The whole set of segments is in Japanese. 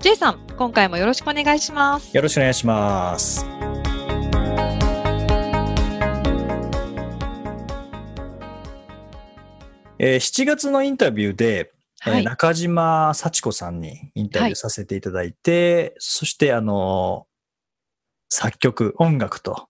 J さん、今回もよろしくお願いします。よろしくお願いしますえー7月のインタビューで、えーはい。中島幸子さんにインタビューさせていただいて、そしてあの作曲、音楽と、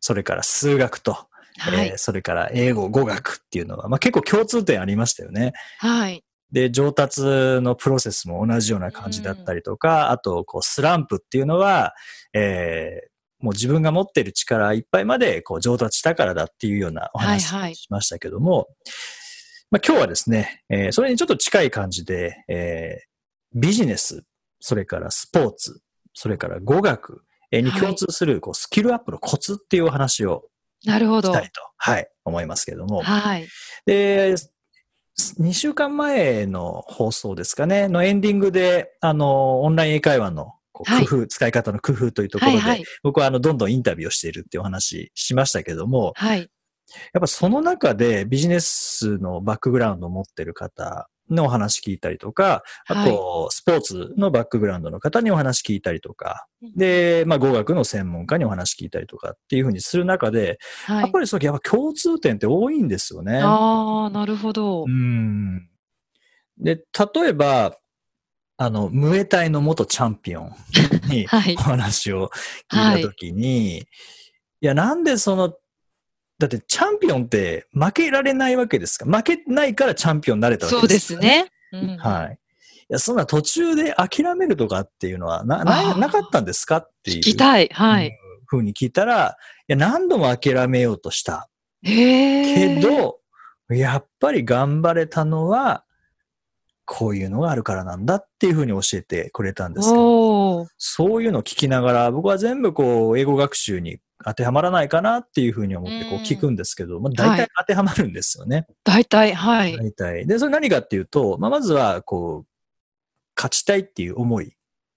それから数学と、はいえー。それから英語、語学っていうのは、まあ、結構共通点ありましたよね。はい。で、上達のプロセスも同じような感じだったりとか、あと、こう、スランプっていうのは、えーもう自分が持っている力いっぱいまでこう上達したからだっていうようなお話はいはいをしましたけども、まあ、今日はですね、えーそれにちょっと近い感じで、えービジネス、それからスポーツ、それから語学えーにはい共通するこうスキルアップのコツっていうお話をなるほど。したいと、はい、思いますけども、はい。で、2週間前の放送ですかね、のエンディングで、あの、オンライン英会話のこうはい工夫、使い方の工夫というところで、はいはい。僕はあの、どんどんインタビューをしているっていうお話しましたけども、はい。やっぱその中でビジネスのバックグラウンドを持っている方のお話聞いたりとか、あと、スポーツのバックグラウンドの方にお話聞いたりとか、で、まあ、語学の専門家にお話聞いたりとかっていうふうにする中で、はいやっぱ。りそのやっぱ共通点って多いんですよね。ああ、なるほどう。ん。で、例えば、あの、ムエタイの元チャンピオンに はいお。話を聞いたときに、い、や、なんでその、だってチャンピオンって負けられないわけですか負けないからチャンピオンになれたわそうですけですよね。うんはい。いや、そんな途中で諦めるとかっていうのはな、あな、ーなかったんですかっていう。聞きたい。はうんい。ふうに聞いたら、いや、何度も諦めようとした。へえ。けど、やっぱり頑張れたのは、こういうのがあるからなんだっていうふうに教えてくれたんですけど、そういうのを聞きながら、僕は全部こう、英語学習に当てはまらないかなっていうふうに思ってこううん聞くんですけど、まあ、大体はい当てはまるんですよね。大体、はい。大体。で、それ何かっていうと、まあ、まずは、こう、勝ちたいっていう思い。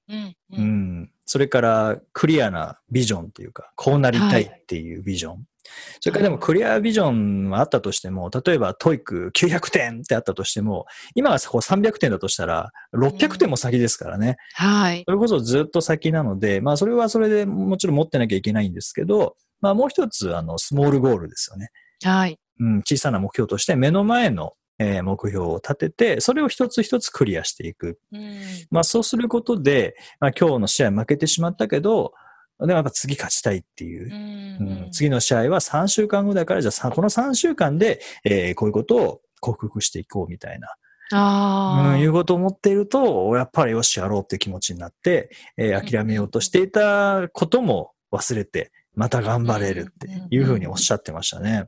うんううんん。それから、クリアなビジョンっていうか、こうなりたいっていうビジョン。それからでも、クリアビジョンはあったとしても、例えば、 TOEIC 900点ってあったとしても、今がこう300点だとしたら、600点も先ですからね。はい。それこそずっと先なので、まあ、それはそれでもちろん持ってなきゃいけないんですけど、まあ、もう一つ、あの、 small goal ですよね。はい。うん、小さな目標として、目の前の、えー目標を立てて、それを一つ一つクリアしていく。うんまあそうすることで、まあ今日の試合負けてしまったけど、でもやっぱ次勝ちたいっていうう。うんん次の試合は3週間後だから、じゃあさこの3週間で、えーこういうことを克服していこうみたいな、うん、いああ。うことを思っていると、やっぱりよしやろうっていう気持ちになって、えー諦めようとしていたことも忘れて、また頑張れるっていうふうにおっしゃってましたね。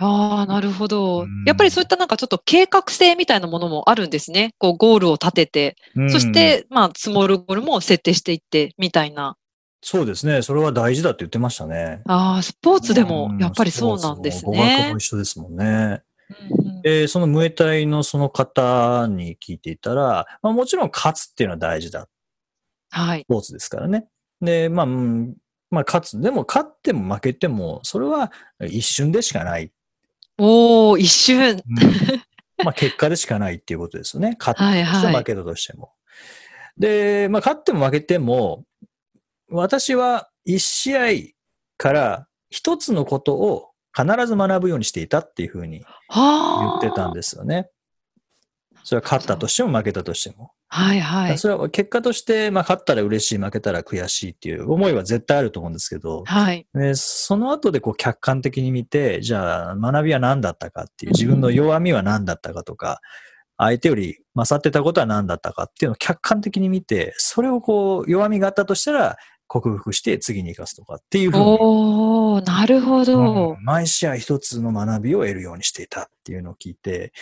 ああ、なるほどうん。やっぱりそういったなんかちょっと計画性みたいなものもあるんですね。こう、ゴールを立てて、うんそして、まあ、スモールゴールも設定していって、みたいな。そうですね。それは大事だって言ってましたね。ああ、スポーツでもうんやっぱりそうなんですスポーツも語学ねも。一緒ですもんね。うんうんで、そのムエタイのその方に聞いていたら、まあ、もちろん勝つっていうのは大事だ。はいス。ポーツですからね。で、まあ、うんまあ、勝つ。でも、勝っても負けても、それは一瞬でしかない。おー、一瞬。うんまあ、結果でしかないっていうことですよね。勝ってはいはいも負けたとしても。で、まあ、勝っても負けても、私は一試合から一つのことを必ず学ぶようにしていたっていうふうに言はあ。ってたんですよね。それは勝ったとしても負けたとしても。はいはい。それは結果として、まあ、勝ったら嬉しい、負けたら悔しいっていう思いは絶対あると思うんですけど、はい。でその後でこう客観的に見て、じゃあ学びは何だったかっていう、自分の弱みは何だったかとか、相手より勝ってたことは何だったかっていうのを客観的に見て、それをこう弱みがあったとしたら、克服して次に生かすとかっていうふうに、おー、なるほど。うん毎試合一つの学びを得るようにしていたっていうのを聞いて、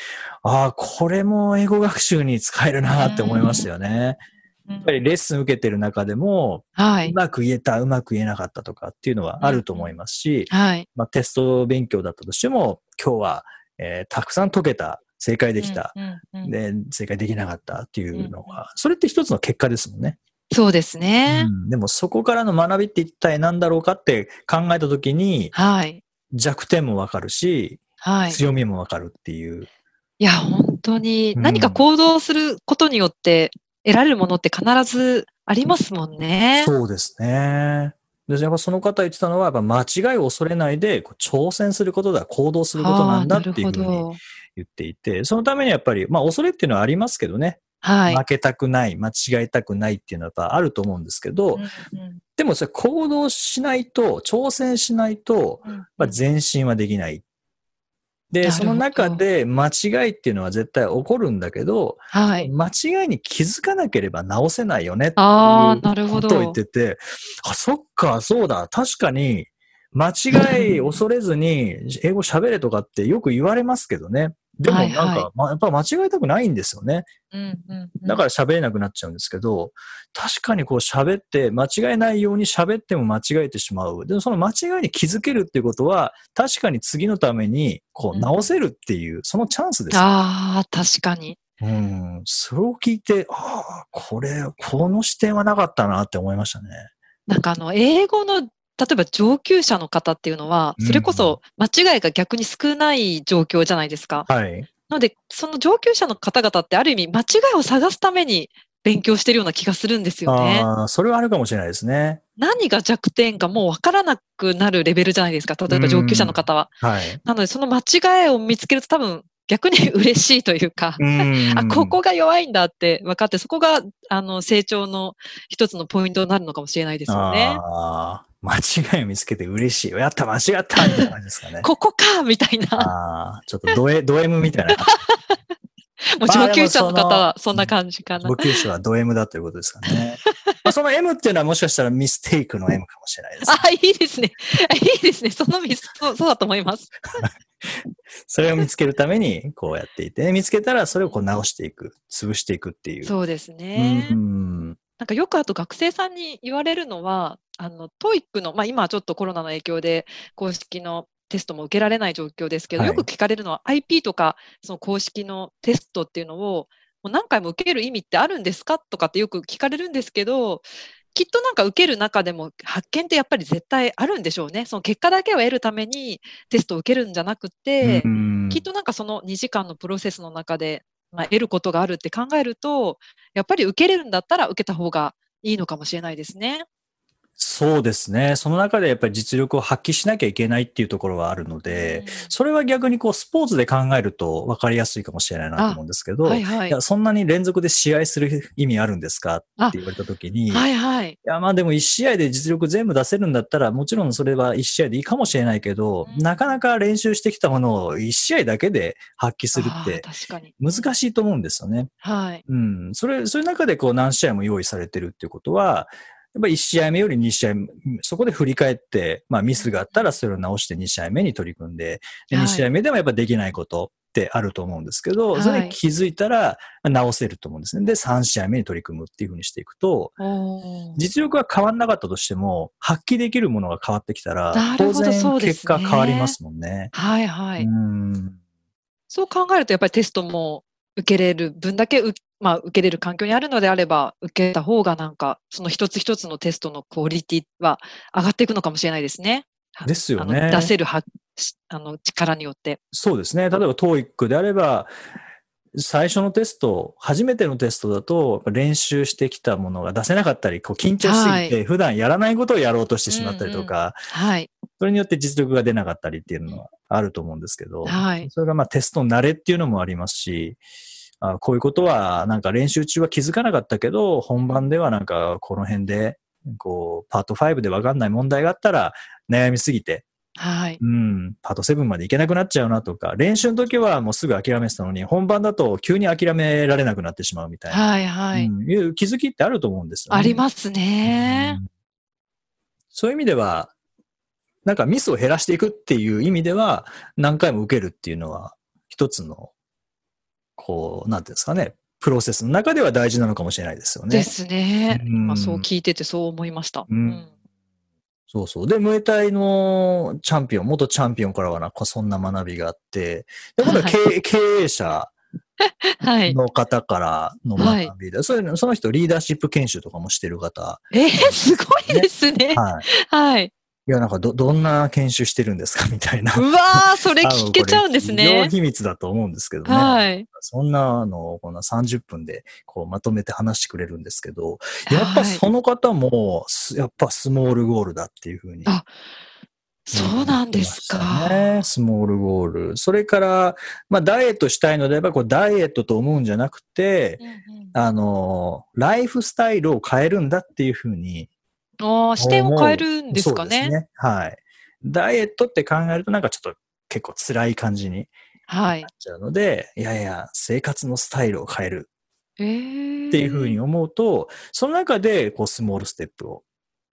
ああ、これも英語学習に使えるなって思いましたよね。うんやっぱりレッスン受けてる中でも、はい。うまく言えた、うまく言えなかったとかっていうのはあると思いますし、はい。まあ、テスト勉強だったとしても、今日は、えーたくさん解けた、正解できた、うんうんうんで、正解できなかったっていうのは、それって一つの結果ですもんね。そうですね。うんでもそこからの学びって一体何だろうかって考えたときに、はい。弱点もわかるし、はい。強みもわかるっていう。いや、本当にうん何か行動することによって得られるものって必ずありますもんね。そうですね。で、やっぱその方言ってたのは、やっぱ間違いを恐れないで、挑戦することだ、行動することなんだっていうふうに。言っていて、そのためにやっぱり、まあ恐れっていうのはありますけどね、はい。負けたくない、間違えたくないっていうのはあると思うんですけど、うんうんでもそれ行動しないと、挑戦しないと、うんまあ、前進はできない。で、その中で間違いっていうのは絶対起こるんだけど、はい。間違いに気づかなければ直せないよねってああ、いう。ことを言ってて、あ、そっか、そうだ、確かに、間違い恐れずに英語喋れとかってよく言われますけどね。でもなんか、はいはいまあ、やっぱ間違えたくないんですよね。うんうんうんだから喋れなくなっちゃうんですけど、確かにこう喋って、間違えないように喋っても間違えてしまう。でもその間違いに気づけるっていうことは、確かに次のためにこううん直せるっていう、そのチャンスですよ。ああ、確かに。うん。それを聞いて、ああ、これ、この視点はなかったなって思いましたね。なんかあの、英語の、例えば上級者の方っていうのは、それこそ間違いが逆に少ない状況じゃないですか。はい。なので、その上級者の方々ってある意味間違いを探すために勉強してるような気がするんですよね。ああ、それはあるかもしれないですね。何が弱点かもう分からなくなるレベルじゃないですか。例えば上級者の方は。はい。なので、その間違いを見つけると多分逆に嬉しいというか、うん あ、ここが弱いんだって分かって、そこがあの成長の一つのポイントになるのかもしれないですよね。ああ、間違いを見つけて嬉しい。やった、間違ったみたいな感じですかね。ここかみたいな。ああ、ちょっとド M、ド M みたいな感じ。もう上級者の方はそんな感じかな。上級者はド M だということですかね。まあその M っていうのはもしかしたらミステイクの M かもしれないです。あ、いいですね。いいですね。そのミス、そうそうだと思います。それを見つけるためにこうやっていて、見つけたらそれをこう直していく、潰していくっていう。そうですね。うん。なんかよくあと学生さんに言われるのは、あの、 TOEIC の、まあ今はちょっとコロナの影響で公式のテストも受けられない状況ですけど、はいよく聞かれるのは IP とかその公式のテストっていうのをもう何回も受ける意味ってあるんですかとかってよく聞かれるんですけど、きっとなんか受ける中でも発見ってやっぱり絶対あるんでしょうね。その結果だけを得るためにテストを受けるんじゃなくて、うんきっとなんかその2時間のプロセスの中で、まあ、得ることがあるって考えると、やっぱり受けれるんだったら受けた方がいいのかもしれないですね。そうですね。その中でやっぱり実力を発揮しなきゃいけないっていうところはあるので、うんそれは逆にこうスポーツで考えると分かりやすいかもしれないなと思うんですけど、はいはいいやそんなに連続で試合する意味あるんですかって言われたときに、いはいはい。やまあでも1試合で実力全部出せるんだったら、もちろんそれは1試合でいいかもしれないけど、うんなかなか練習してきたものを1試合だけで発揮するって確かに。難しいと思うんですよね。はい。うん。それ、そういう中でこう何試合も用意されてるっていうことは、やっぱり1試合目より2試合目、そこで振り返って、まあミスがあったらそれを直して2試合目に取り組んで、ではい2試合目でもやっぱできないことってあると思うんですけど、はいそれに気づいたらまあ直せると思うんですね。で、3試合目に取り組むっていうふうにしていくと、実力が変わんなかったとしても、発揮できるものが変わってきたらな、るほど当然結果変わりますもんね。はいはい。うん。そう考えると、やっぱりテストも受けれる分だけう、まあ、受けれる環境にあるのであれば、受けた方がなんか、その一つ一つのテストのクオリティは上がっていくのかもしれないですね。はですよね出せるはしあの力によって。そうですね。例えば TOEIC であれば、最初のテスト、初めてのテストだと、練習してきたものが出せなかったり、こう緊張しすぎて、普段やらないことをやろうとしてしまったりとか、はい。それによって実力が出なかったりっていうのはあると思うんですけど、はいそれがまあテストの慣れっていうのもありますし、あこういうことはなんか練習中は気づかなかったけど、本番ではなんかこの辺で、こう、パート5でわかんない問題があったら悩みすぎて、はい。うん、パート7までいけなくなっちゃうなとか、練習の時はもうすぐ諦めてたのに、本番だと急に諦められなくなってしまうみたいな、はい。はい。うんいう気づきってあると思うんですよね。ありますね。うんそういう意味では、なんかミスを減らしていくっていう意味では、何回も受けるっていうのは、一つの、こう、なんていうんですかね、プロセスの中では大事なのかもしれないですよね。ですね。うんまあ、そう聞いててそう思いました。うんそうそう。で、ムエタイのチャンピオン、元チャンピオンからはなんかそんな学びがあって、で、今度は経, 経営者はい。の方からの学びで、そういその人リーダーシップ研修とかもしてる方。えー、すごいですね。はい。はい。いや、なんかど、どんな研修してるんですか？みたいな。うわー、それ聞けちゃうんです多分これ企。秘密だと思うんですけどね。はい。そんなのをこんな30分でこうまとめて話してくれるんですけど、やっぱその方も、すやっぱスモールゴールだっていうふうに。あそうなんですか。ね。スモールゴール。それから、まあ、ダイエットしたいのであれば、こう、ダイエットと思うんじゃなくて、うんうんあの、ライフスタイルを変えるんだっていうふうに。ああ、視点を変えるんですかね。ね。はい。ダイエットって考えると、なんかちょっと結構辛い感じにはいなっ。ちゃうので、いやいや、生活のスタイルを変えるえー、っていうふうに思うと、その中で、こう、スモールステップを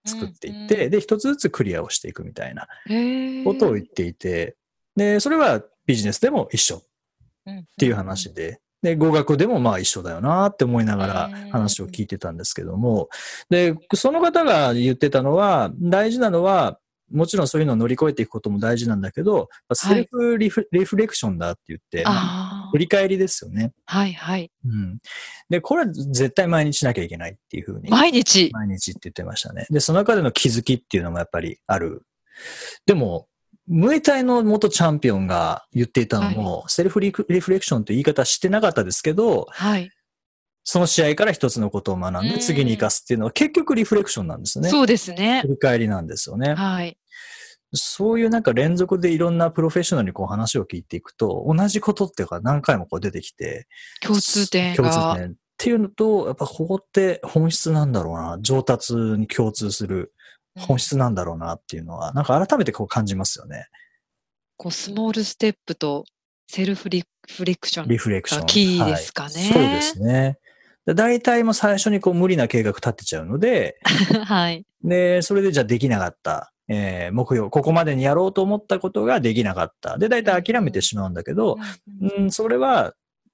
作っていって、うんで、一つずつクリアをしていくみたいなえーことを言っていて、で、それはビジネスでも一緒っっていう話で、で、語学でもまあ一緒だよなって思いながらうん話を聞いてたんですけども、で、その方が言ってたのは、大事なのは、もちろんそういうのを乗り越えていくことも大事なんだけど、セルフリフ,、レクションだって言って、振り返りですよね。はいはい。うん。で、これは絶対毎日しなきゃいけないっていうふうに。毎日。毎日って言ってましたね。で、その中での気づきっていうのもやっぱりある。でも、ムエタイの元チャンピオンが言っていたのも、セルフリフレクションという言い方はしてなかったですけど、はい。その試合から一つのことを学んうんで次に生かすっていうのは結局リフレクションなんですよね。そうですね振。り返りなんですよね。はい。そういうなんか連続でいろんなプロフェッショナルにこう話を聞いていくと、同じことっていうか何回もこう出てきて、共通点共通が。点っていうのと、やっぱここって本質なんだろうな、上達に共通する本質なんだろうなっていうのは、なんか改めてこう感じますよね。こうスモールステップとセルフリフレクションリフレクション。がキーですかねはいそうですね。で大体もう最初にこう無理な計画立てちゃうので、はい。で、それでじゃあできなかった。えー目標、ここまでにやろうと思ったことができなかった。で、大体諦めてしまうんだけど、うん、それは、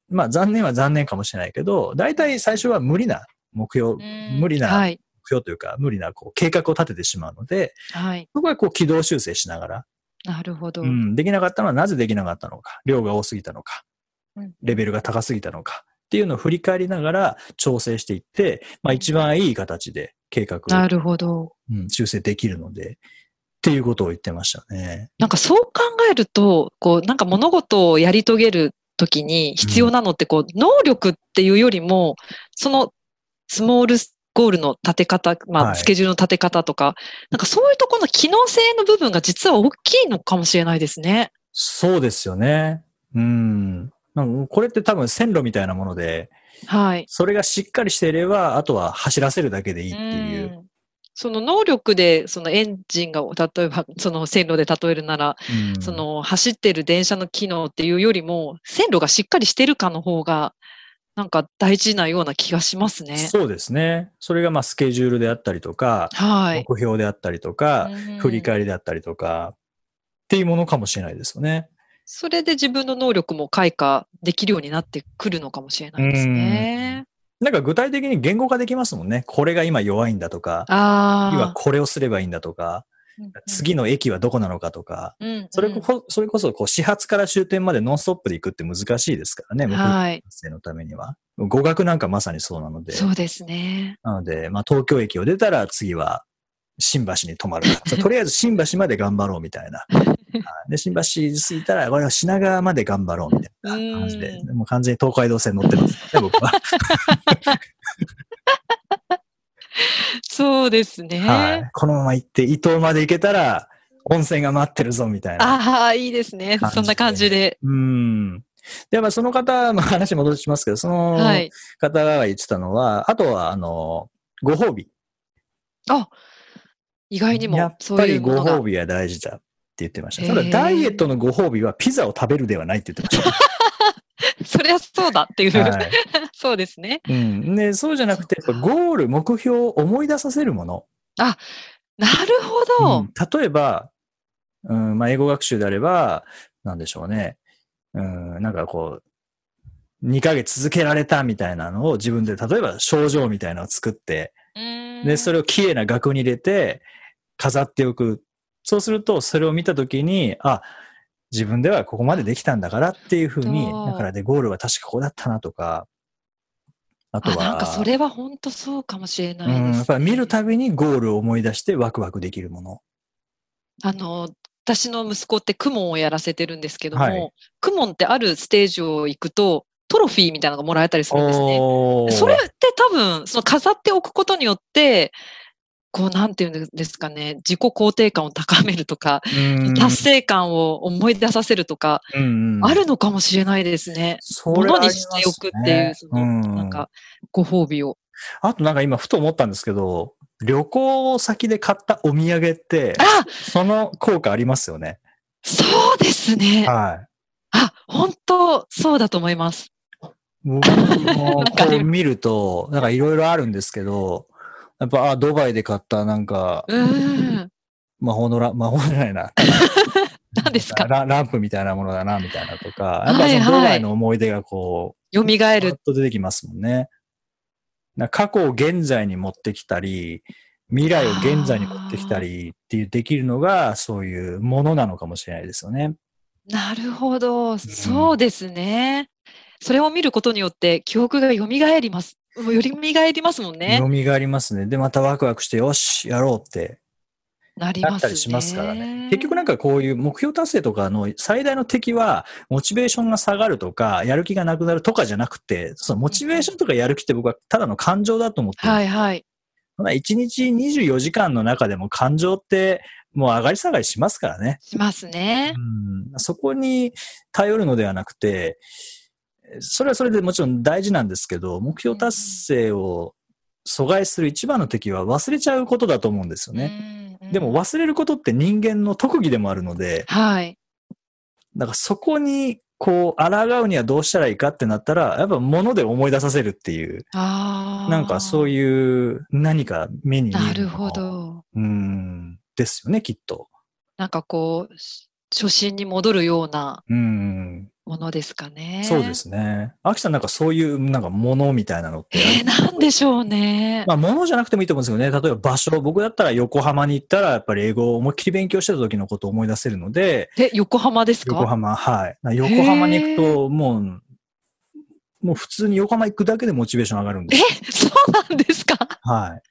まあ残念は残念かもしれないけど、大体最初は無理な目標、無理なはい。目標というか、無理なこう計画を立ててしまうので、はい。そこはこう軌道修正しながら、なるほど。うん、できなかったのはなぜできなかったのか、量が多すぎたのか、うんレベルが高すぎたのかっていうのを振り返りながら調整していって、まあ一番いい形で計画を、なるほど。うん、修正できるので、っていうことを言ってましたね。なんかそう考えると、こう、なんか物事をやり遂げるときに必要なのって、こう、能力っていうよりも、そのスモールゴールの立て方、まあ、はいスケジュールの立て方とか、なんかそういうところの機能性の部分が実は大きいのかもしれないですね。そうですよね。うん。なんかこれって多分線路みたいなもので、はい。それがしっかりしていれば、あとは走らせるだけでいいっていう。うんその能力で、そのエンジンが、例えば、その線路で例えるなら、うんその走ってる電車の機能っていうよりも、線路がしっかりしてるかの方が、なんか大事なような気がしますね。そうですね。それがまあスケジュールであったりとか、はい。目標であったりとか、うん振り返りであったりとか、っていうものかもしれないですよね。それで自分の能力も開花できるようになってくるのかもしれないですね。なんか具体的に言語化できますもんね。これが今弱いんだとか、次はあこれをすればいいんだとか、あ。次の駅はどこなのかとか、うん、それこそ、それこそこう始発から終点までノンストップで行くって難しいですからね、はい。達成のためには。語学なんかまさにそうなので。そうですね。なので、まあ東京駅を出たら次は新橋に止まる。とりあえず新橋まで頑張ろうみたいな。はいで、新橋着いたら、これは品川まで頑張ろうみたいな感じで、うもう完全に東海道線乗ってますね、僕は。そうですね。はい。このまま行って、伊東まで行けたら、温泉が待ってるぞみたいな。ああ、いいですねそんな感じで。うん。で、まあその方、まあ話戻しますけど、そのはい。方が言ってたのは、あとは、あの、ご褒美。あ、意外にやっもそうぱり。ご褒美は大事だって言ってました。ただ、ダイエットのご褒美はピザを食べるではないって言ってまし そりゃそうだっていう。た。はい。そうですね。うん。で、そうじゃなくて、やっぱゴール、目標を思い出させるもの。なるほど。うん例えば、うん、まあ、英語学習であれば、なんでしょうね。うん、なんかこう、2ヶ月続けられたみたいなのを自分で、例えば症状みたいなのを作って、で、それれを綺麗な額に入れて飾っておく。そうすると、それを見たときに、あ、自分ではここまでできたんだからっていうふうに、だからで、ゴールは確かここだったなとか、あとあ、は、なんかそれは本当そうかもしれないです、うん、ね。やっぱり見るたびにゴールを思い出してワクワクできるもの。あの、私の息子ってクモンをやらせてるんですけども、はいクモンってあるステージを行くと、トロフィーみたいなのがもらえたりするんですね。それって多分、その飾っておくことによって、こう、なんていうんですかね、自己肯定感を高めるとか、うん達成感を思い出させるとか、うんうんあるのかもしれないですね。そものにれありますしておくっていう、ねその、うんなんか、ご褒美を。あとなんか今ふと思ったんですけど、旅行先で買ったお土産って、あその効果ありますよね。そうですね。はい。あ、本当そうだと思います。僕もこう見ると、なんかいろいろあるんですけど、やっぱ、あ、ドバイで買ったなんか、ん。魔法のラ、魔法じゃないな。何ですか？ラランプみたいなものだな、みたいなとか、やっぱはいはいそのドバイの思い出がこう、蘇パッる。と出てきますもんね。な過去を現在に持ってきたり、未来を現在に持ってきたりっていうできるのが、そういうものなのかもしれないですよね。なるほど。そうですね。それを見ることによって記憶が蘇ります。もうより蘇りますもんね。読みがありますね。で、またワクワクして、よし、やろうってなりますね。なったりしますからね。結局なんかこういう目標達成とかの最大の敵は、モチベーションが下がるとか、やる気がなくなるとかじゃなくて、そのモチベーションとかやる気って僕はただの感情だと思ってる。はいはい。そんな1日24時間の中でも感情ってもう上がり下がりしますからね。しますね。うん、そこに頼るのではなくて、それはそれでもちろん大事なんですけど、目標達成を阻害する一番の敵は忘れちゃうことだと思うんですよね。うんでも忘れることって人間の特技でもあるので、はい。だからそこにこう抗うにはどうしたらいいかってなったら、やっぱ物で思い出させるっていう、ああ。なんかそういいう何か目に見えるなるほど。うん、ですよね、きっと。なんかこう、し初心に戻るようなうん、ものですかね。そうで。すね。アキさんなんかそういうなんか物みたいなのって。えー、なんでしょうね。まあ物じゃなくてもいいと思うんですけどね。例えば場所、僕だったら横浜に行ったらやっぱり英語を思いっきり勉強してた時のことを思い出せるので、え、横浜ですか？横浜、はい。横浜に行くともう、もう普通に横浜行くだけでモチベーション上がるんでえす。そうなんですか？はい。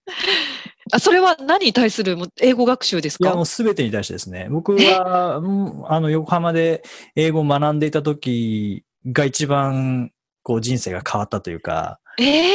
あそれは何に対するも英語学習ですいや、かもうすべてに対してですね。僕は、う んあの、横浜で英語を学んでいた時が一番、こう、人生が変わったというか、ええ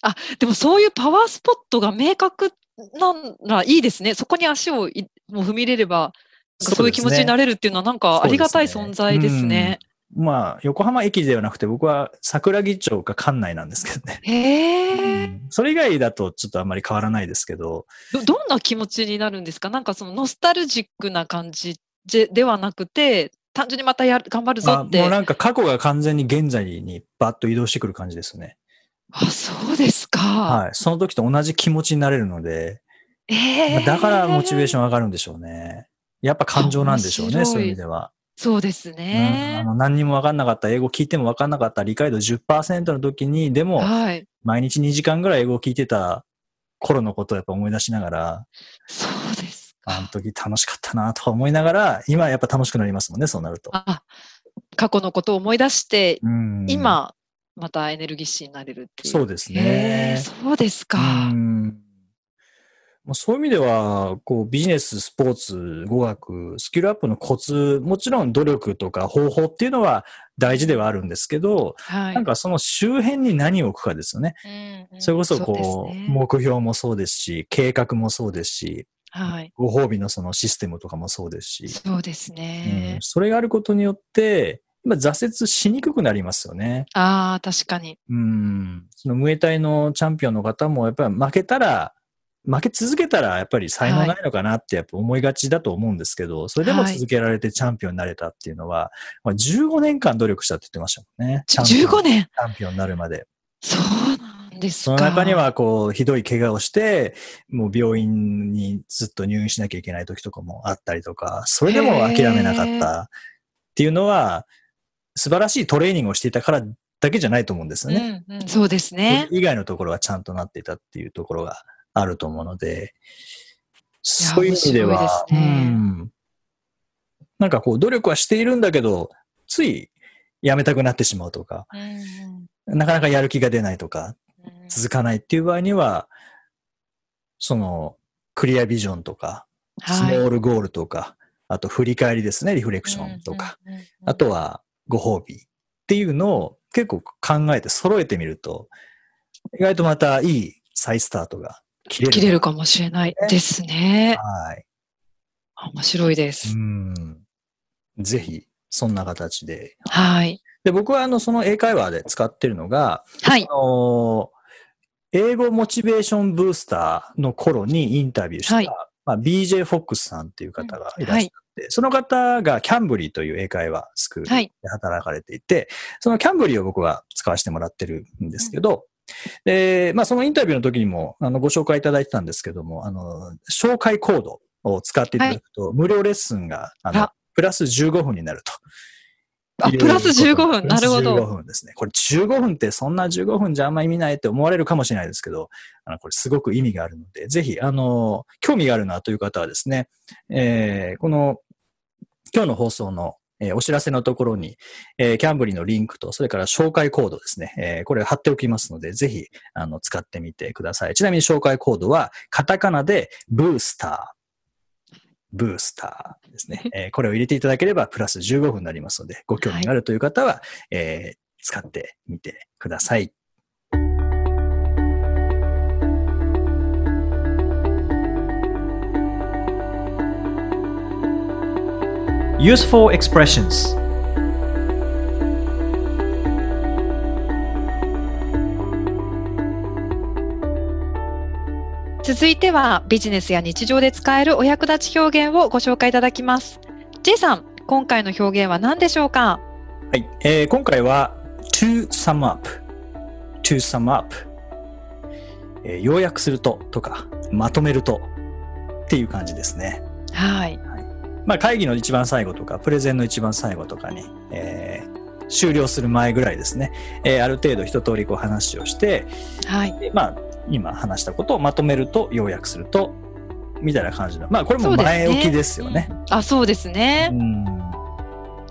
あ、でもそういうパワースポットが明確なんらいいですね。そこに足をいもう踏み入れれば、そういう気持ちになれれるっていうのはなんかありがたい存在ですね。まあ、横浜駅ではなくて、僕は桜木町か館内なんですけどね。へえ、それ以外だとちょっとあんまり変わらないですけど、どどんな気持ちになるんですか？なんかそのノスタルジックな感じでではなくて、単純にまたやる頑張るぞあって。もうなんか過去が完全に現在にバッと移動してくる感じですね。あ、そうですか。はい。その時と同じ気持ちになれるので、ええだからモチベーション上がるんでしょうね。やっぱ感情なんでしょうね、そういう意味では。そうですうん、あね。の何にも分かんなかった、英語聞いても分かんなかった、理解度10%の時に、でも、はい。毎日2時間ぐらい英語を聞いてた頃のことをやっぱ思い出しながら、そうですか。あの時楽しかったなとか思いながら、今やっぱ楽しくなりますもんね、そうなると。あ、過去のことを思い出して、うん、今、またエネルギッシュになれるっていう。そうですへねえ。そうですか。うんまあそういう意味では、こう、ビジネス、スポーツ、語学、スキルアップのコツ、もちろん努力とか方法っていうのは大事ではあるんですけど、はい。なんかその周辺に何を置くかですよね。うんうんそれこそこう、ですね目標もそうですし、計画もそうですし、はい。ご褒美のそのシステムとかもそうですし、そうですうんね。それがあることによって、まあ、挫折しにくくなりますよね。ああ、確かに。うん。そのムエタイのチャンピオンの方も、やっぱり負けたら、負け続けたら、やっぱり才能ないのかなってやっぱ思いがちだと思うんですけど、それでもはい続けられてチャンピオンになれたっていうのは、まあ、15年間努力したって言ってましたもんね。チャンピオン15年。チャンピオンになるまで。そうなんですそか。の中には、こう、ひどい怪我をして、もう病院にずっと入院しなきゃいけない時とかもあったりとか、それでも諦めなかったっていうのは、素晴らしいトレーニングをしていたからだけじゃないと思うんですよね。うんうんそうですね。以外のところはちゃんとなっていたっていうところがあると思うので、そういう意味では、ん。なんかこう努力はしているんだけど、ついやめたくなってしまうとか、うんなかなかやる気が出ないとか、うん。続かないっていう場合には、そのクリアビジョンとか、スモはいールゴールとか、あと振り返りですね、リフレクションとか、、あとはご褒美っていうのを結構考えて揃えてみると、意外とまたいい再スタートが切れる。切れるかもしれないですね。はい。面白いですう。ん。ぜひ、そんな形で。はい。で、僕はあの、その英会話で使ってるのが、はいあ。の英語モチベーションブースターの頃にインタビューした、はいまあ、BJ フォックスさんっていう方がいらっしゃって、その方がキャンブリーという英会話スクールはいで働かれていて、そのキャンブリーを僕は使わせてもらってるんですけど、で、まあ、そのインタビューの時にもあのご紹介いただいてたんですけども、あの、紹介コードを使っていただくと、無料レッスンがあのあプラス15分になると。あ、プラス15分。なるほプラス15ど。分ですね。これ15分ってそんな15分じゃあんま意味ないって思われるかもしれないですけど、あのこれすごく意味があるので、ぜひ、あの、興味があるなという方はですね、えーこの、今日の放送の、えーお知らせのところに、えーキャンブリーのリンクと、それから紹介コードですね、えーこれ貼っておきますので、ぜひ、あの、使ってみてください。ちなみに紹介コードは、カタカナで、ブースター。ブースターですね。え？ーこれを入れていただければ、プラス15分になりますので、ご興味があるという方は、えー使ってみてください。Useful expressions 続いてはビジネスや日常で使えるお役立ち表現をご紹介いただきます。J さん、今回の表現は何でしょうか？はい。えー今回は to sum up, to sum up、えー要約するととか、まとめるとっていう感じですね。はい。まあ会議の一番最後とか、プレゼンの一番最後とかに、えー終了する前ぐらいですね、えーある程度一通りこう話をして、はい。でまあ今話したことをまとめると、要約すると、みたいな感じの。まあこれも前置きですよね。あ、そうですねう。ん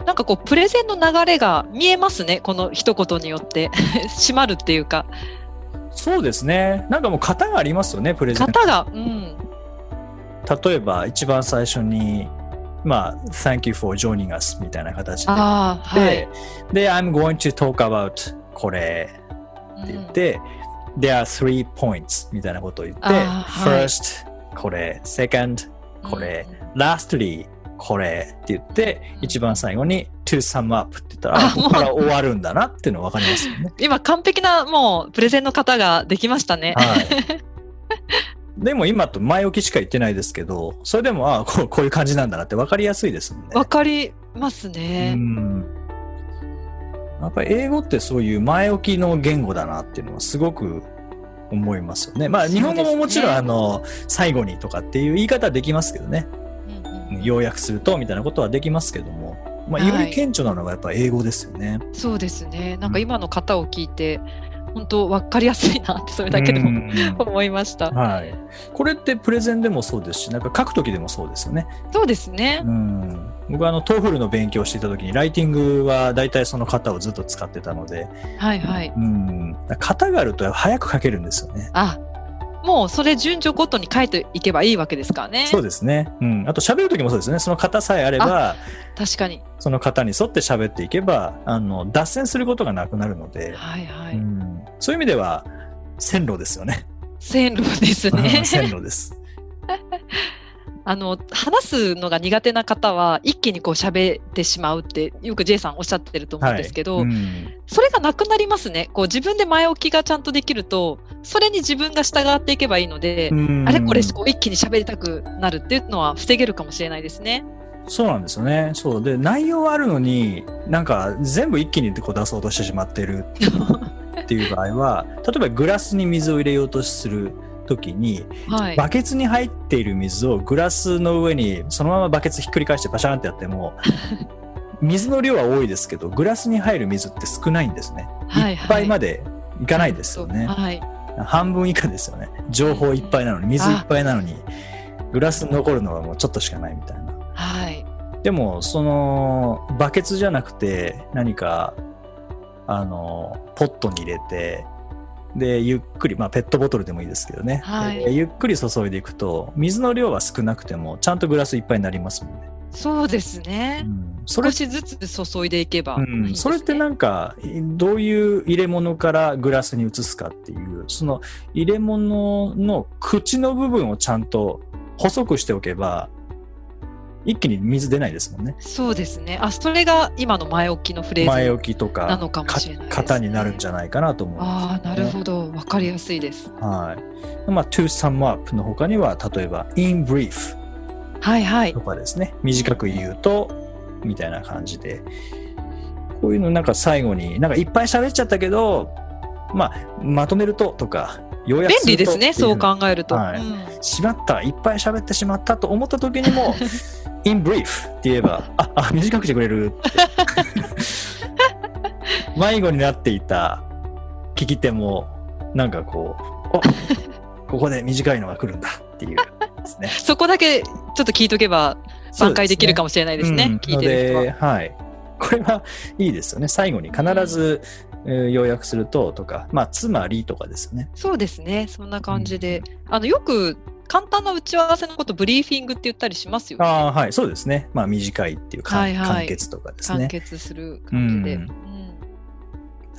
なんかこう、プレゼンの流れが見えますね。この一言によって。締まるっていうか、そうですね。なんかもう型がありますよね、プレゼン。型が、うん。例えば一番最初に、まあ、Thank you for joining us みたいな形で。はい。で、で、I'm going to talk about これって言って、There are three points みたいなことを言って、First これ、Second うんこれ、Lastly これって言って、一番最後に To sum up って言ったら、ここから終わるんだなっていうの分かりますよね。今、完璧なもう、プレゼンの型ができましたね。はい。でも今と前置きしか言ってないですけど、それでも、ああ、こうこういう感じなんだなって分かりやすいですもんね。わかりますうね。ん。やっぱり英語ってそういう前置きの言語だなっていうのはすごく思いますよね。まあ日本語ももちろんねあの、最後にとかっていう言い方はできますけどね。うんうん要約するとみたいなことはできますけども、まあはいより顕著なのがやっぱ英語ですよね。そうですね。なんか今の型を聞いて、本当わかりやすいなって、それだけでもうん思いました。はい。これってプレゼンでもそうですし、なんか書くときでもそうですよね。そうですねう。ん。僕はあの、 TOEFL の勉強をしていたときに、ライティングは大体その型をずっと使ってたので、はいはい。うん。型があると早く書けるんですよね。あ、もうそれ順序ごとに書いていけばいいわけですからね。そうですね。うん。あと喋るときもそうですね。その型さえあれば、確かに。その型に沿って喋っていけば、あの、脱線することがなくなるので、はいはい。うん、そういう意味では、線路ですよね。線路ですねうん。線路です。あの、話すのが苦手な方は、一気にこう喋ってしまうって、よく J さんおっしゃってると思うんですけど、はいうんそれがなくなりますね。こう自分で前置きがちゃんとできると、それに自分が従っていけばいいので、うんあれこれこう一気に喋りたくなるっていうのは防げるかもしれないですね。そうなんですよね。そう。で、内容はあるのに、なんか全部一気にこう出そうとしてしまってるっていう場合は、例えばグラスに水を入れようとするときに、はい。バケツに入っている水をグラスの上にそのままバケツひっくり返してバシャンってやっても、水の量は多いですけど、グラスに入る水って少ないんですね。はいいっぱいまでいかないですよね。はい。半分以下ですよね。情報いっぱいなのに、水いっぱいなのに、グラスに残るのはもうちょっとしかないみたいな。はい。でも、その、バケツじゃなくて、何か、あの、ポットに入れて、で、ゆっくり、まあ、ペットボトルでもいいですけどね。はいでゆっくり注いでいくと、水の量は少なくても、ちゃんとグラスいっぱいになりますもんね。そうですねう。ん、それ少しずつ注いでいけばうん、それってなんか、どういう入れ物からグラスに移すかっていう、その入れ物の口の部分をちゃんと細くしておけば、一気に水出ないですもんね。そうですね。あ、それが今の前置きのフレーズ。前置きとかなのかもしれないね型になるんじゃないかなと思うね、ああ、なるほど。わかりやすいです。はい。まあ、to sum up の他には、例えば in brief はいはいと。かですね。短く言うと、みたいな感じで。こういうのなんか最後に、なんかいっぱい喋っちゃったけど、まあ、まとめるととか、要約便すると利ですね。そう考えると。はいうんしまった、いっぱい喋ってしまったと思った時にも、in brief って言えば、あ、あ、短くしてくれるって。迷子になっていた聞き手も、なんかこう、おここで短いのが来るんだっていうですね。そこだけちょっと聞いとけば挽回できるかももしれないですね。聞いてる人は。はい。これはいいですよね。最後に必ず、えー要約するととか、まあ、つまりとかですね。そうですね。そんな感じで。あの、よく簡単な打ち合わせのことブリーフィングって言ったりしますよね。ああ、はい、そうですね。まあ、短いっていうか、はいはい簡潔とかです完ね。結する感じで。うんうん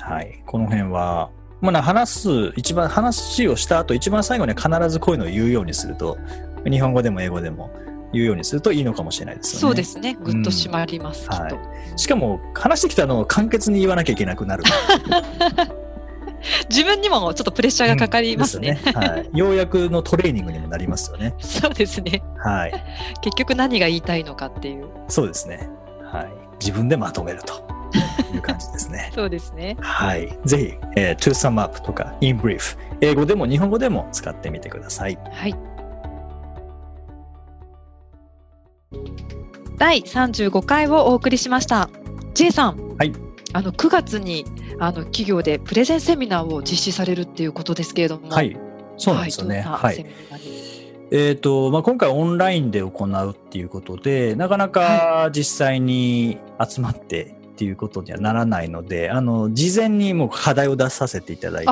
はい。この辺は、まあな、話す、一番、話をした後、一番最後には必ずこういうのを言うようにすると、日本語でも英語でも言うようにするといいのかもしれないですよね。そうですね。ぐっと締まります、うんきっと。しかも、話してきたのを簡潔に言わなきゃいけなくなる。自分にもちょっとプレッシャーがかかりますね。ですよね。はい。要約のトレーニングにもなりますよね。そうですね。はい。結局何が言いたいのかっていう。そうですね。はい。自分でまとめるという感じですね。そうですね。はい。ぜひ、えー to sum up とか in brief、英語でも日本語でも使ってみてください。はい。第35回をお送りしました。J さん。はい。あの9月にあの企業でプレゼンセミナーを実施されるっていうことですけれども。。はいい。そうなんですよね。はい。えっ、と、まあ、今回オンラインで行うっていうことで、なかなか実際に集まってっていうことにはならないので、あの、事前にもう課題を出させていただいて。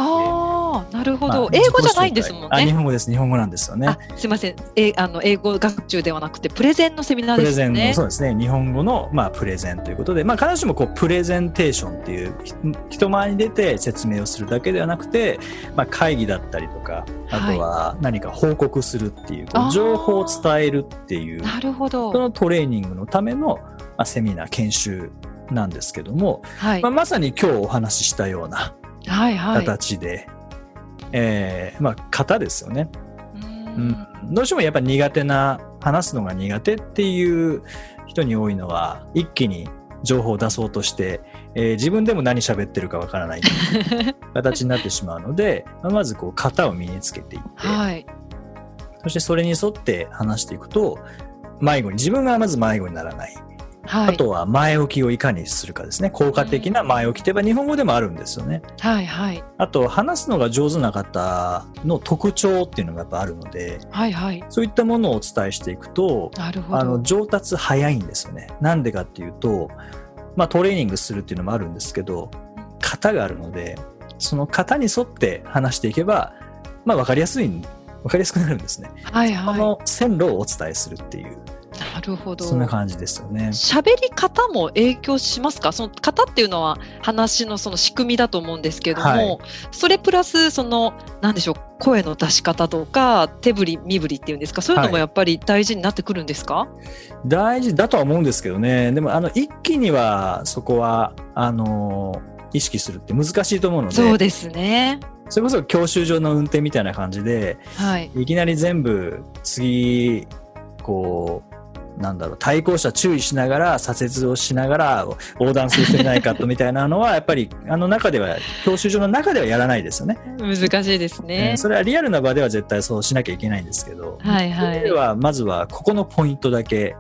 ああ、なるほど、まあ英語じゃないんですもんあ、日ね。本語です。日本語なんですよねあ。、すみません。え、あの英語学習ではなくてプレゼンのセミナープレゼンの。そうですね。日本語の、まあ、プレゼンということで、まあ、必ずしもこう、プレゼンテーションっていう、ひ人前に出て説明をするだけではなくて、まあ、会議だったりとか、あとは何か報告するっていう、こあーう情報を伝えるっていう、なるほど。そのトレーニングのための、まあ、セミナー、研修なんですけども、はい、まあ、まさに今日お話ししたようなはいはい。形で、えーまあ、型ですよね。ううんん、どうしてもやっぱ苦手な話すのが苦手っていう人に多いのは一気に情報を出そうとして、えー自分でも何喋ってるかわからない 形になってしまうのでまあまずこう型を身につけていって、はい。そしてそれに沿って話していくと迷子に自分がまず迷子にならない、はい。あとは前置きをいかにするかですね効果的な前置きといえば日本語でもあるんですよねはいはい。あと話すのが上手な方の特徴っていうのがやっぱあるのではいはい。そういったものをお伝えしていくとなるほど。あの上達早いんですよね。なんでかっていうと、まあ、トレーニングするっていうのもあるんですけど型があるのでその型に沿って話していけば、まあ、分かりやすい分かりやすくなるんですね。はいはい。この線路をお伝えするっていうなるほど。そんな感じですよね。喋り方も影響しますか？その型っていうのは話のその仕組みだと思うんですけども、はいそれプラスそのなんでしょう声の出し方とか手振り身振りっていうんですか？そういうのもはいやっぱり大事になってくるんですか、大事だとは思うんですけどねでもあの一気にはそこはあの意識するって難しいと思うのでそうですね。それこそ教習所の運転みたいな感じではい。いきなり全部次こうなんだろう対向車注意しながら左折をしながら横断する人いないかとみたいなのは やっぱりあの中では教習所の中ではやらないですよね。難しいですえねー。それはリアルな場では絶対そうしなきゃいけないんですけど、はいはいではまずはここのポイントだけ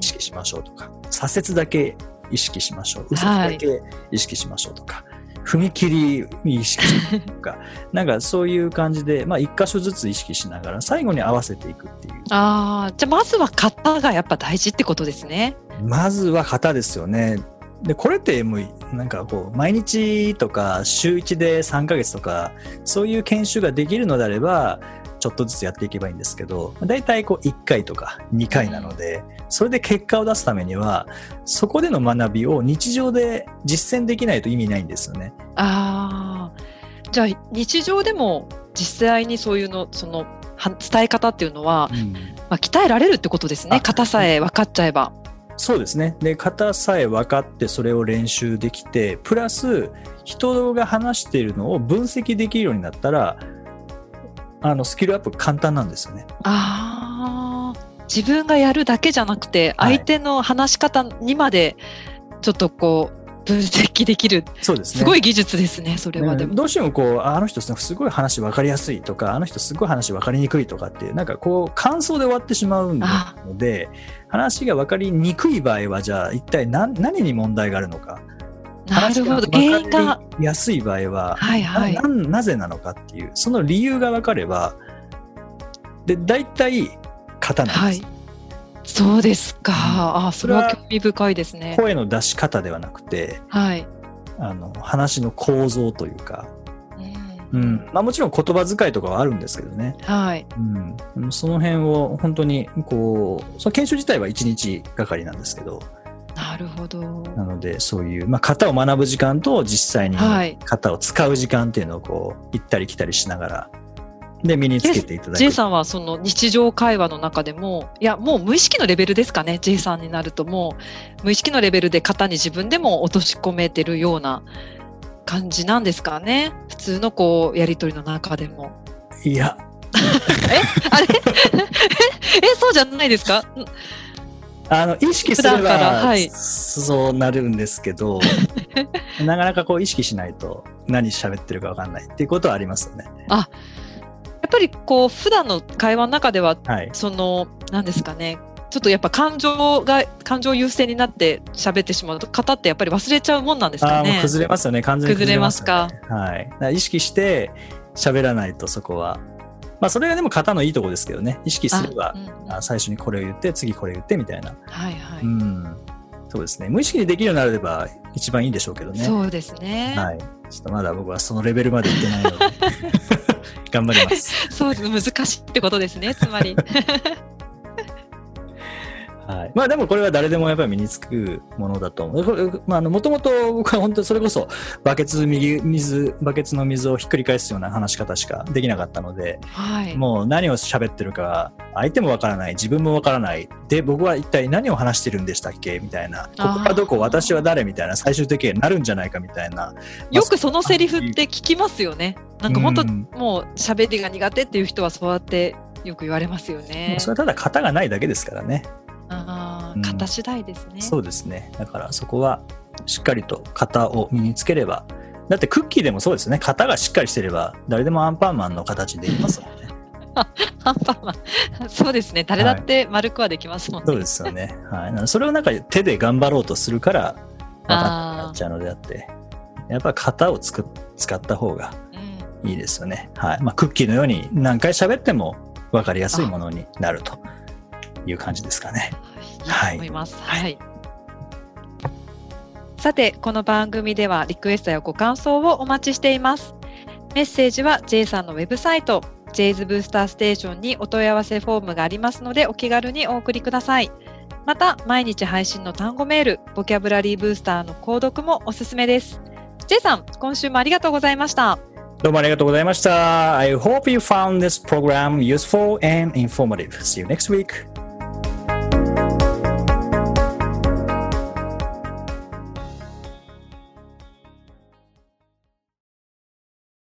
意識しましょうとか左折だけ意識しましょう。嘘だけ意識しましょうとか、踏切意識とか、なんかそういう感じで、まあ一箇所ずつ意識しながら最後に合わせていくっていう。ああ、じゃあまずは型がやっぱ大事ってことですね。まずは型ですよね。で、これってもう、なんかこう、毎日とか、週1で3ヶ月とか、そういう研修ができるのであれば、ちょっとずつやっていけばいいんですけど、だいたいこう1回とか2回なので、それで結果を出すためには、そこでの学びを日常で実践できないと意味ないんですよね。ああ、じゃあ日常でも実際にそういうの、その、は伝え方っていうのは、うんまあ、鍛えられるってことですね。あ型さえ分かっちゃえば。そうですね。で、型さえ分かってそれを練習できて、プラス人が話しているのを分析できるようになったら、あの、スキルアップ簡単なんですよね。ああ、自分がやるだけじゃなくて、はい相手の話し方にまで、ちょっとこう、分析できる。そうですね。すごい技術ですね、それはでも。うんどうしてもこう、ああの人すごい話分かりやすいとか、あの人すごい話分かりにくいとかっていう、なんかこう、感想で終わってしまうのあで、話が分かりにくい場合は、じゃあ一体何何に問題があるのか。なるほど。原因が。話分かりやすい場合は、はいはい。ななぜなのかっていう、その理由が分かれば、で、大体、型なんです。はい。そうですか。あ、それはそれは興味深いですね。声の出し方ではなくて、はい。あの、話の構造というか、うんうん。まあもちろん言葉遣いとかはあるんですけどね。はい。うん。その辺を本当に、こう、その研修自体は1日がかりなんですけど、なるほど。なので、そういう、まあ、型を学ぶ時間と実際にはい型を使う時間っていうのをこう、行ったり来たりしながら、で、身につけていただく。J さんはその日常会話の中でも、いや、もう無意識のレベルですかね、J さんになるともう、無意識のレベルで型に自分でも落とし込めてるような感じなんですかね。普通のこう、やりとりの中でも。いや、あれ？え、そうじゃないですか？あの、意識すれば、はいそうなるんですけど、なかなかこう意識しないと何喋ってるかわかんないっていうことはありますよね。やっぱりこう、普段の会話の中では、はい。その、何ですかね。ちょっとやっぱ感情が、感情優先になって喋ってしまうと、方ってやっぱり忘れちゃうもんなんですかね。崩れますよね。完全に崩れます、ね。崩れはい。意識して喋らないとそこは。まあ、それがでも型のいいとこですけどね。意識すればあ、うん最初にこれを言って、次これ言ってみたいな。はいはい。うん。そうですね。無意識にできるようになれば一番いいんでしょうけどね。そうですね。はい。ちょっとまだ僕はそのレベルまで行ってないので、頑張ります。そうです。難しいってことですね、つまり。はい。まあでもこれは誰でもやっぱり身につくものだと思う。これまああの、もともと僕は本当にそれこそ、バケツ右、水、バケツの水をひっくり返すような話し方しかできなかったので、はい。もう何を喋ってるか、相手もわからない、自分もわからない。で、僕は一体何を話してるんでしたっけ？みたいな。ここはどこ？私は誰？みたいな、最終的にはなるんじゃないかみたいな。よくそのセリフって聞きますよね。なんか本当、うんもう喋りが苦手っていう人はそうやってよく言われますよもねう。それはただ型がないだけですからね。ああ、うん型次第ですね。そうですね。だからそこはしっかりと型を身につければ。だってクッキーでもそうですね。型がしっかりしてれば、誰でもアンパンマンの形できますもんね。アンパンマン。そうですね。誰だって丸くはできますもんね。そうですよね。はい。それをなんか手で頑張ろうとするから、分かんなくなっちゃうのであって、やっぱ型をつく使った方がうんいいですよね。はい。まあ、クッキーのように何回喋っても分かりやすいものになるという感じですかね。いいと思います。はい。さて、この番組ではリクエストやご感想をお待ちしています。メッセージは J さんのウェブサイト、J's ブースターステーションにお問い合わせフォームがありますので、お気軽にお送りください。また、毎日配信の単語メール、ボキャブラリーブースターの購読もおすすめです。J さん、今週もありがとうございました。どうもありがとうございました。I hope you found this program useful and informative. See you next week.